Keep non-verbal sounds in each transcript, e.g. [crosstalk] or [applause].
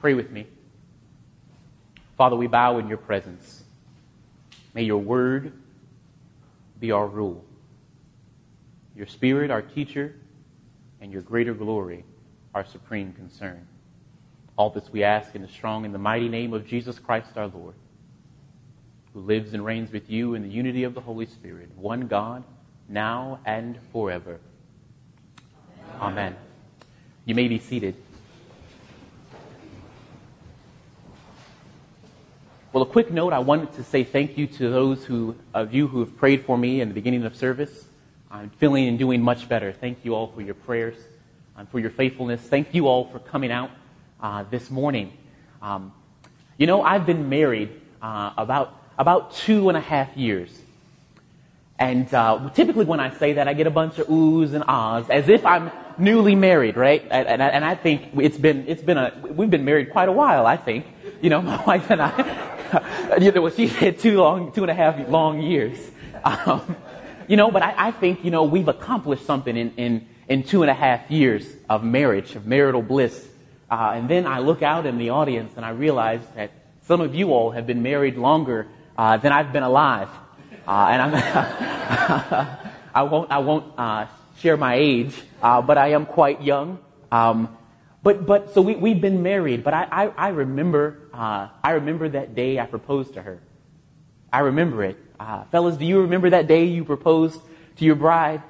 Pray with me. Father, we bow in your presence. May your word be our rule. Your spirit, our teacher, and your greater glory, our supreme concern. All this we ask in the strong and the mighty name of Jesus Christ our Lord, who lives and reigns with you in the unity of the Holy Spirit, one God, now and forever. Amen. Amen. You may be seated. Well, a quick note, I wanted to say thank you to those who, of you who have prayed for me in the beginning of service. I'm feeling and doing much better. Thank you all for your prayers and for your faithfulness. Thank you all for coming out uh, this morning. Um, you know, I've been married uh, about about two and a half years, and uh, typically when I say that, I get a bunch of oohs and ahs, as if I'm newly married, right? And, and, and I think it's been it's been a we've been married quite a while. I think, you know, [laughs] my wife and I. [laughs] you know, she had two long two and a half long years. Um, you know, but I, I think you know we've accomplished something in, in in two and a half years of marriage, of marital bliss. Uh, and then I look out in the audience and I realize that some of you all have been married longer uh, than I've been alive. Uh, and I'm [laughs] I won't, I won't uh, share my age, uh, but I am quite young. Um, but, but so we, we've been married, but I, I, I remember, uh, I remember that day I proposed to her. I remember it. fellas, do you remember that day you proposed to your bride?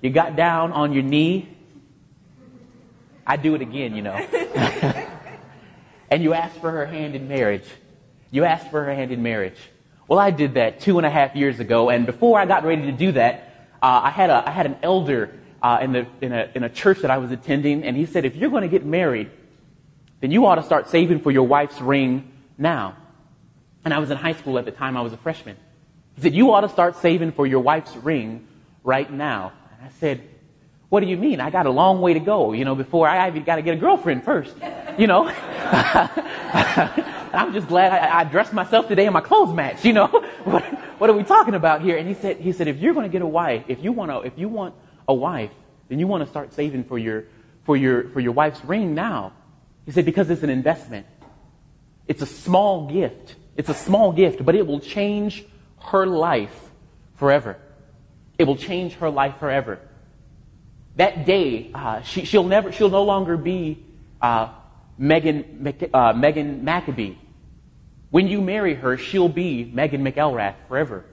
You got down on your knee I do it again, you know. [laughs] and you asked for her hand in marriage. You asked for her hand in marriage. Well, I did that two and a half years ago, and before I got ready to do that, uh, I had a I had an elder uh, in the in a in a church that I was attending, and he said, if you're going to get married, then you ought to start saving for your wife's ring now. And I was in high school at the time; I was a freshman. He said, you ought to start saving for your wife's ring right now. And I said, what do you mean? I got a long way to go, you know, before I even got to get a girlfriend first, you know. [laughs] I'm just glad I, I, dressed myself today and my clothes match, you know. [laughs] what, what are we talking about here? And he said, he said, if you're going to get a wife, if you want to, if you want a wife, then you want to start saving for your, for your, for your wife's ring now. He said, because it's an investment. It's a small gift. It's a small gift, but it will change her life forever. It will change her life forever that day, uh, she, will never, she'll no longer be uh, Megan, uh, Megan Maccabee. When you marry her, she'll be Megan McElrath forever.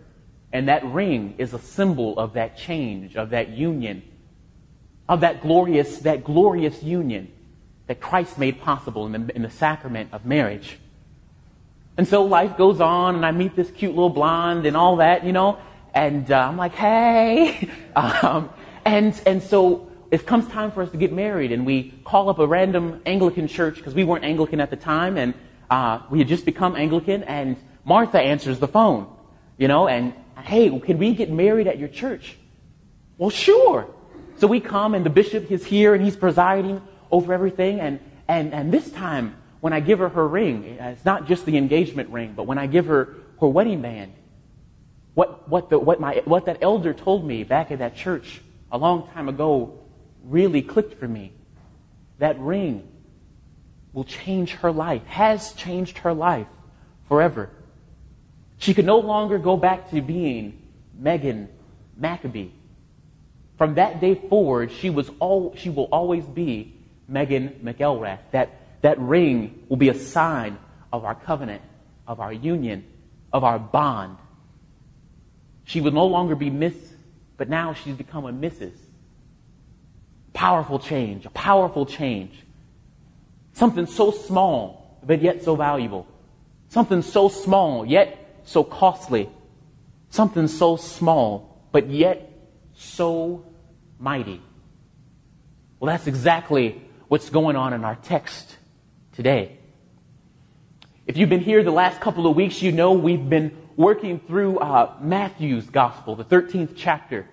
And that ring is a symbol of that change, of that union, of that glorious, that glorious union that Christ made possible in the, in the sacrament of marriage. And so life goes on, and I meet this cute little blonde and all that, you know, and uh, I'm like, hey. [laughs] um, and, and so it comes time for us to get married, and we call up a random Anglican church because we weren't Anglican at the time, and uh, we had just become Anglican, and Martha answers the phone, you know, and hey, can we get married at your church? Well, sure. So we come, and the bishop is here, and he's presiding over everything, and, and, and this time, when I give her her ring, it's not just the engagement ring, but when I give her her wedding band, what, what, the, what, my, what that elder told me back at that church a long time ago really clicked for me. That ring will change her life, has changed her life forever. She could no longer go back to being Megan Maccabee. From that day forward, she, was all, she will always be Megan McElrath. That, that ring will be a sign of our covenant, of our union, of our bond. She will no longer be Miss but now she's become a Mrs. Powerful change, a powerful change. Something so small, but yet so valuable. Something so small, yet so costly. Something so small, but yet so mighty. Well, that's exactly what's going on in our text today. If you've been here the last couple of weeks, you know we've been working through uh, Matthew's gospel, the 13th chapter.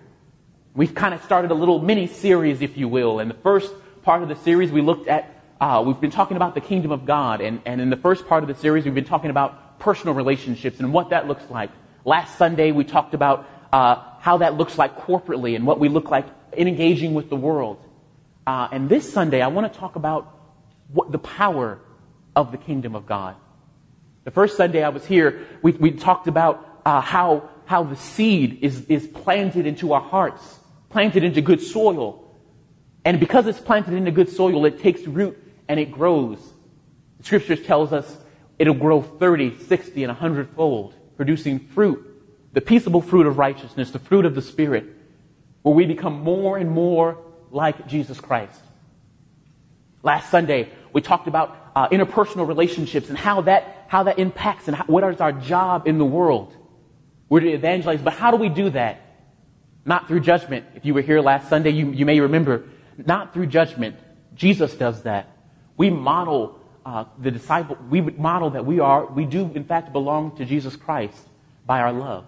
We've kind of started a little mini series, if you will. In the first part of the series, we looked at, uh, we've been talking about the kingdom of God. And, and in the first part of the series, we've been talking about personal relationships and what that looks like. Last Sunday, we talked about uh, how that looks like corporately and what we look like in engaging with the world. Uh, and this Sunday, I want to talk about what the power of the kingdom of God. The first Sunday I was here, we, we talked about uh, how, how the seed is, is planted into our hearts, planted into good soil. And because it's planted into good soil, it takes root and it grows. The scriptures tells us it'll grow 30, 60, and 100 fold, producing fruit, the peaceable fruit of righteousness, the fruit of the Spirit, where we become more and more like Jesus Christ. Last Sunday, we talked about uh, interpersonal relationships and how that, how that impacts and how, what is our job in the world. We're to evangelize, but how do we do that? Not through judgment. If you were here last Sunday, you, you may remember, not through judgment. Jesus does that. We model uh, the disciple, we model that we are, we do in fact belong to Jesus Christ by our love.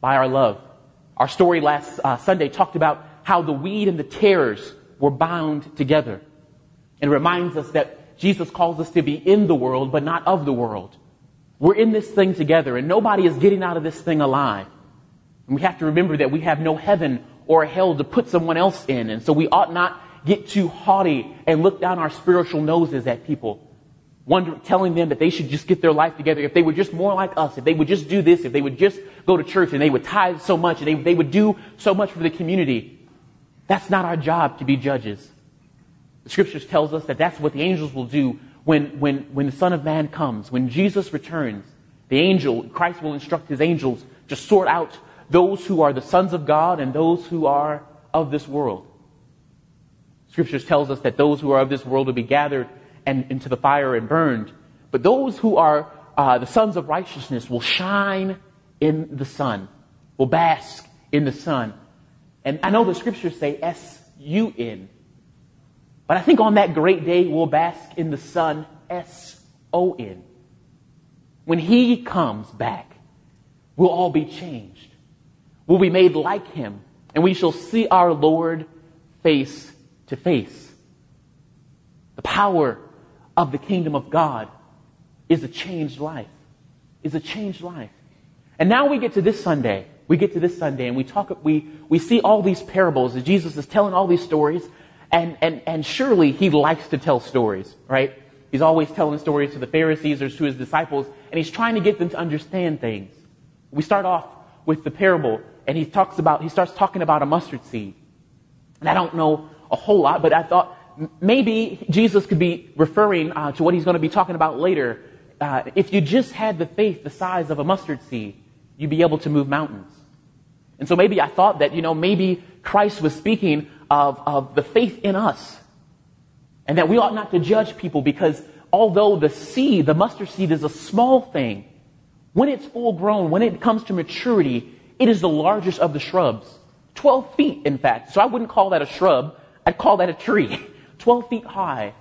By our love. Our story last uh, Sunday talked about how the weed and the tares were bound together. And reminds us that Jesus calls us to be in the world, but not of the world. We're in this thing together, and nobody is getting out of this thing alive. And we have to remember that we have no heaven or hell to put someone else in, and so we ought not get too haughty and look down our spiritual noses at people, wonder, telling them that they should just get their life together. If they were just more like us, if they would just do this, if they would just go to church and they would tithe so much and they, they would do so much for the community, that's not our job to be judges. The scriptures tells us that that's what the angels will do when, when, when the Son of Man comes. When Jesus returns, the angel, Christ will instruct his angels to sort out those who are the sons of God and those who are of this world. Scriptures tells us that those who are of this world will be gathered and into the fire and burned. But those who are uh, the sons of righteousness will shine in the sun, will bask in the sun. And I know the scriptures say S-U-N, but I think on that great day, we'll bask in the Son, S-O-N. When he comes back, we'll all be changed. We'll be made like him, and we shall see our Lord face to face. The power of the kingdom of God is a changed life. Is a changed life. And now we get to this Sunday. We get to this Sunday and we talk, we, we see all these parables as Jesus is telling all these stories and, and, and surely he likes to tell stories, right? He's always telling stories to the Pharisees or to his disciples, and he's trying to get them to understand things. We start off with the parable, and he talks about, he starts talking about a mustard seed. And I don't know a whole lot, but I thought maybe Jesus could be referring uh, to what he's going to be talking about later. Uh, if you just had the faith the size of a mustard seed, you'd be able to move mountains. And so maybe I thought that, you know, maybe Christ was speaking of, of the faith in us. And that we ought not to judge people because although the seed, the mustard seed is a small thing, when it's full grown, when it comes to maturity, it is the largest of the shrubs. 12 feet, in fact. So I wouldn't call that a shrub. I'd call that a tree. [laughs] 12 feet high.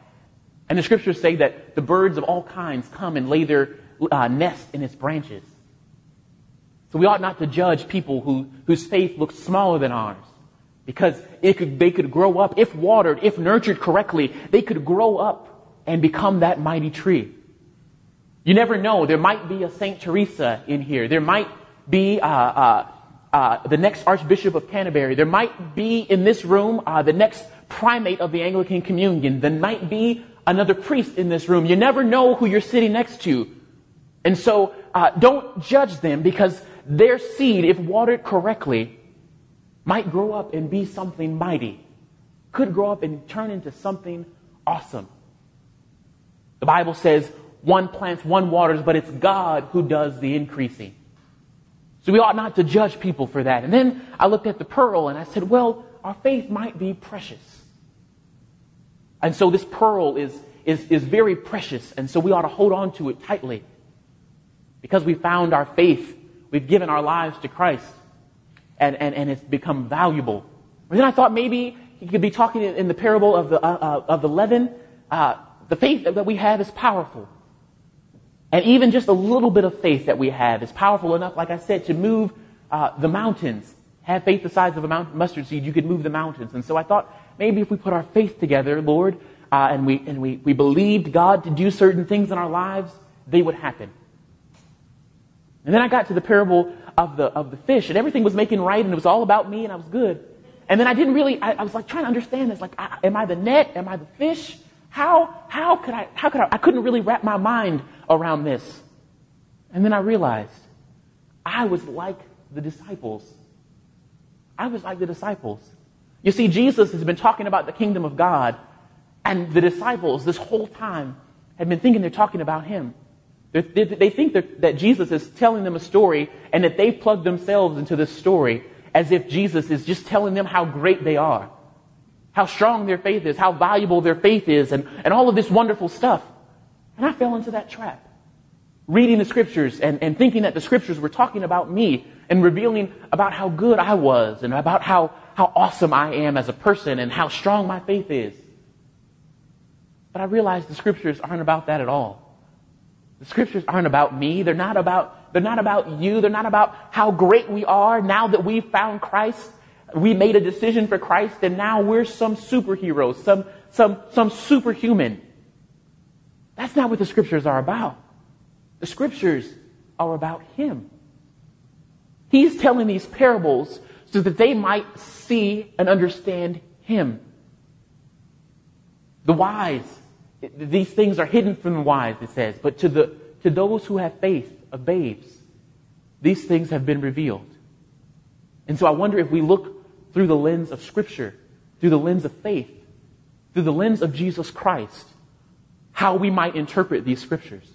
And the scriptures say that the birds of all kinds come and lay their uh, nest in its branches. So we ought not to judge people who, whose faith looks smaller than ours. Because could, they could grow up, if watered, if nurtured correctly, they could grow up and become that mighty tree. You never know. There might be a Saint Teresa in here. There might be uh, uh, uh, the next Archbishop of Canterbury. There might be in this room uh, the next primate of the Anglican Communion. There might be another priest in this room. You never know who you're sitting next to. And so uh, don't judge them because their seed, if watered correctly, might grow up and be something mighty, could grow up and turn into something awesome. The Bible says one plants, one waters, but it's God who does the increasing. So we ought not to judge people for that. And then I looked at the pearl and I said, well, our faith might be precious. And so this pearl is, is, is very precious. And so we ought to hold on to it tightly. Because we found our faith, we've given our lives to Christ and, and, and it's become valuable. And then I thought maybe he could be talking in the parable of the, uh, uh, of the leaven. Uh, the faith that we have is powerful. And even just a little bit of faith that we have is powerful enough, like I said, to move uh, the mountains. Have faith the size of a mustard seed, you could move the mountains. And so I thought maybe if we put our faith together, Lord, uh, and, we, and we, we believed God to do certain things in our lives, they would happen. And then I got to the parable of the, of the fish and everything was making right and it was all about me and I was good. And then I didn't really, I, I was like trying to understand this. Like, I, am I the net? Am I the fish? How, how could I, how could I, I couldn't really wrap my mind around this. And then I realized I was like the disciples. I was like the disciples. You see, Jesus has been talking about the kingdom of God, and the disciples this whole time have been thinking they're talking about him. They, they think that Jesus is telling them a story and that they plug themselves into this story as if Jesus is just telling them how great they are, how strong their faith is, how valuable their faith is, and, and all of this wonderful stuff. And I fell into that trap. Reading the scriptures and, and thinking that the scriptures were talking about me and revealing about how good I was and about how, how awesome I am as a person and how strong my faith is. But I realized the scriptures aren't about that at all. The scriptures aren't about me. They're not about, they're not about you. They're not about how great we are now that we've found Christ. We made a decision for Christ and now we're some superheroes, some, some, some superhuman. That's not what the scriptures are about. The scriptures are about Him. He's telling these parables so that they might see and understand Him. The wise these things are hidden from the wise, it says, but to, the, to those who have faith of babes, these things have been revealed. And so I wonder if we look through the lens of Scripture, through the lens of faith, through the lens of Jesus Christ, how we might interpret these Scriptures.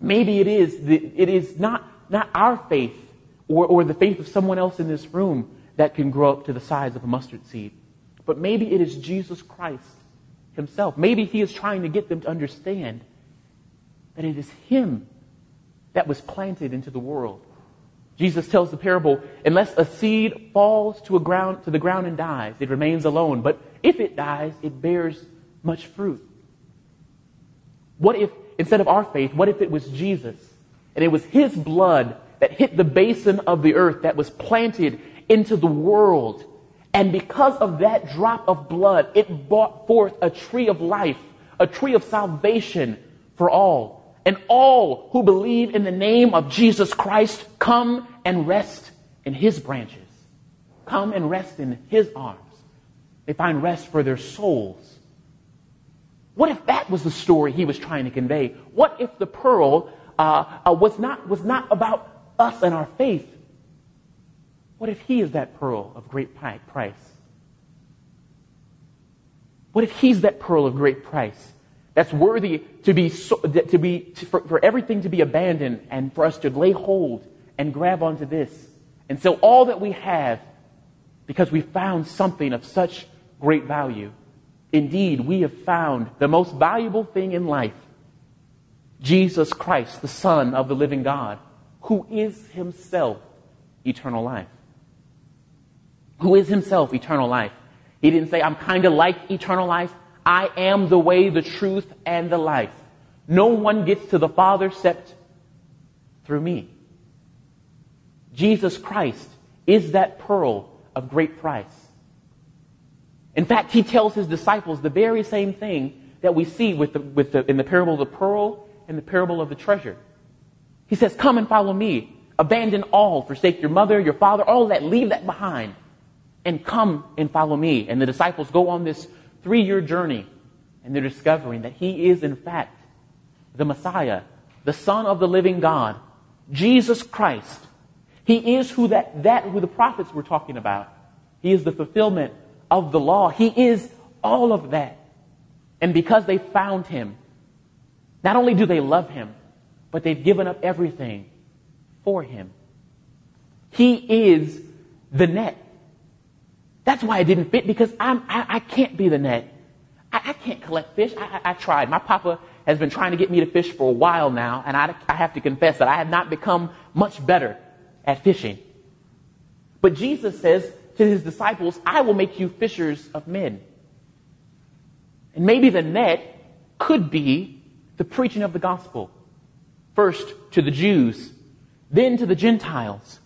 Maybe it is, the, it is not, not our faith or, or the faith of someone else in this room that can grow up to the size of a mustard seed, but maybe it is Jesus Christ himself. Maybe he is trying to get them to understand that it is him that was planted into the world. Jesus tells the parable, unless a seed falls to, a ground, to the ground and dies, it remains alone. But if it dies, it bears much fruit. What if, instead of our faith, what if it was Jesus? And it was his blood that hit the basin of the earth that was planted into the world and because of that drop of blood, it brought forth a tree of life, a tree of salvation for all. And all who believe in the name of Jesus Christ come and rest in his branches. Come and rest in his arms. They find rest for their souls. What if that was the story he was trying to convey? What if the pearl uh, uh, was, not, was not about us and our faith, what if he is that pearl of great price? What if he's that pearl of great price that's worthy to be, to be to, for, for everything to be abandoned and for us to lay hold and grab onto this and sell all that we have because we found something of such great value? Indeed, we have found the most valuable thing in life Jesus Christ, the Son of the living God, who is himself eternal life who is himself eternal life. He didn't say, I'm kind of like eternal life. I am the way, the truth, and the life. No one gets to the Father except through me. Jesus Christ is that pearl of great price. In fact, he tells his disciples the very same thing that we see with the, with the, in the parable of the pearl and the parable of the treasure. He says, Come and follow me. Abandon all. Forsake your mother, your father, all that. Leave that behind and come and follow me. And the disciples go on this three year journey and they're discovering that he is in fact the Messiah, the Son of the living God, Jesus Christ. He is who that, that who the prophets were talking about. He is the fulfillment of the law. He is all of that. And because they found him, not only do they love him, but they've given up everything for him. He is the net. That's why I didn't fit because I'm, I, I can't be the net. I, I can't collect fish. I, I, I, tried. My papa has been trying to get me to fish for a while now, and I, I have to confess that I have not become much better at fishing. But Jesus says to his disciples, I will make you fishers of men. And maybe the net could be the preaching of the gospel. First to the Jews, then to the Gentiles.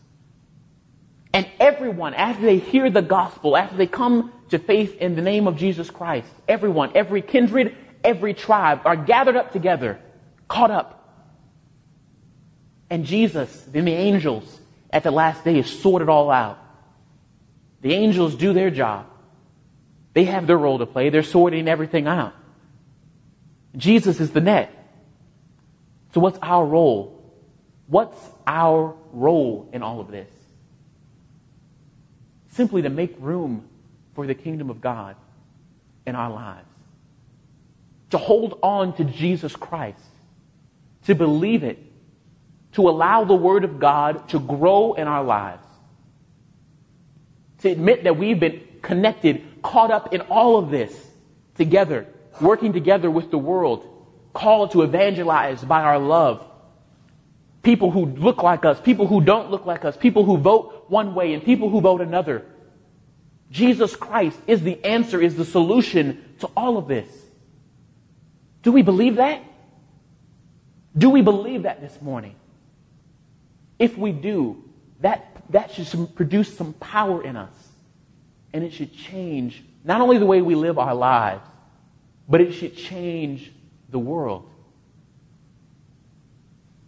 And everyone, after they hear the gospel, after they come to faith in the name of Jesus Christ, everyone, every kindred, every tribe are gathered up together, caught up. And Jesus, then the angels at the last day sort it all out. The angels do their job. They have their role to play. They're sorting everything out. Jesus is the net. So what's our role? What's our role in all of this? Simply to make room for the kingdom of God in our lives. To hold on to Jesus Christ. To believe it. To allow the Word of God to grow in our lives. To admit that we've been connected, caught up in all of this together, working together with the world, called to evangelize by our love. People who look like us, people who don't look like us, people who vote one way and people who vote another. Jesus Christ is the answer, is the solution to all of this. Do we believe that? Do we believe that this morning? If we do, that, that should produce some power in us. And it should change not only the way we live our lives, but it should change the world.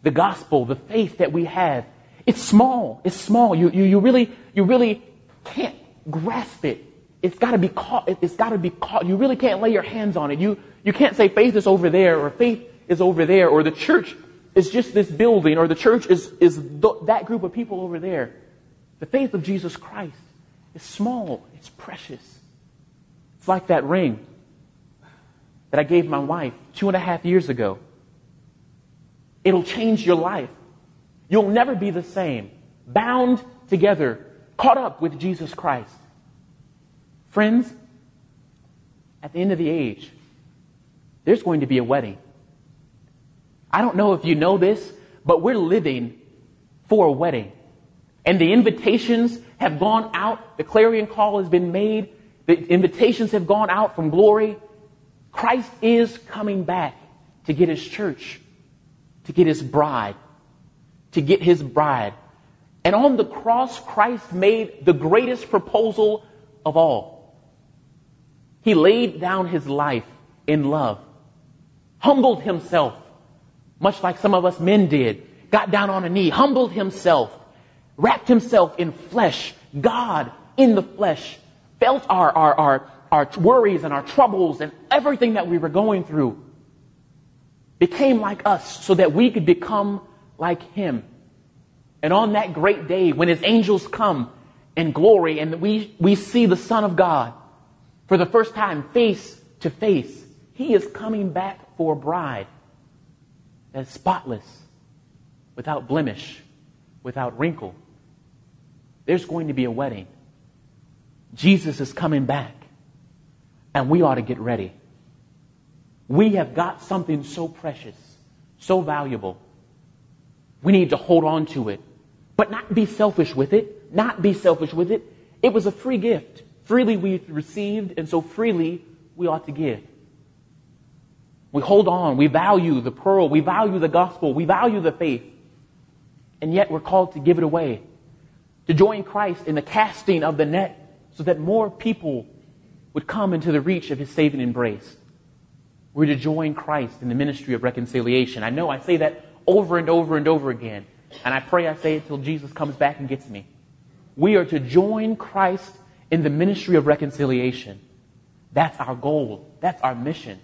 The gospel, the faith that we have, it's small. It's small. You, you, you really, you really can't grasp it. It's got to be caught. It's got to be caught. You really can't lay your hands on it. You, you can't say faith is over there or faith is over there or the church is just this building or the church is, is th- that group of people over there. The faith of Jesus Christ is small. It's precious. It's like that ring that I gave my wife two and a half years ago. It'll change your life. You'll never be the same. Bound together, caught up with Jesus Christ. Friends, at the end of the age, there's going to be a wedding. I don't know if you know this, but we're living for a wedding. And the invitations have gone out. The clarion call has been made. The invitations have gone out from glory. Christ is coming back to get his church, to get his bride, to get his bride. And on the cross, Christ made the greatest proposal of all. He laid down his life in love, humbled himself, much like some of us men did, got down on a knee, humbled himself, wrapped himself in flesh, God in the flesh, felt our, our, our, our worries and our troubles and everything that we were going through, became like us so that we could become like him. And on that great day when his angels come in glory and we, we see the Son of God, for the first time, face to face. He is coming back for a bride that is spotless, without blemish, without wrinkle. There's going to be a wedding. Jesus is coming back, and we ought to get ready. We have got something so precious, so valuable. We need to hold on to it, but not be selfish with it. Not be selfish with it. It was a free gift. Freely we've received, and so freely we ought to give. We hold on. We value the pearl. We value the gospel. We value the faith. And yet we're called to give it away. To join Christ in the casting of the net so that more people would come into the reach of his saving embrace. We're to join Christ in the ministry of reconciliation. I know I say that over and over and over again. And I pray I say it till Jesus comes back and gets me. We are to join Christ in the ministry of reconciliation. That's our goal. That's our mission.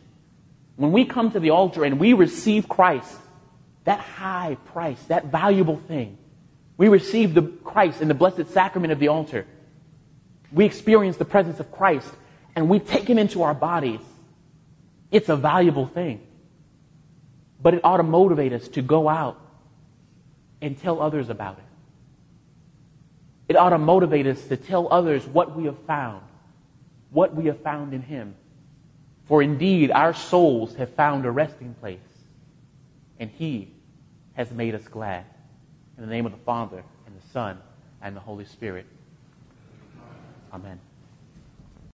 When we come to the altar and we receive Christ, that high price, that valuable thing, we receive the Christ in the blessed sacrament of the altar. We experience the presence of Christ and we take him into our bodies. It's a valuable thing. But it ought to motivate us to go out and tell others about it. It ought to motivate us to tell others what we have found, what we have found in Him. For indeed, our souls have found a resting place, and He has made us glad. In the name of the Father, and the Son, and the Holy Spirit. Amen.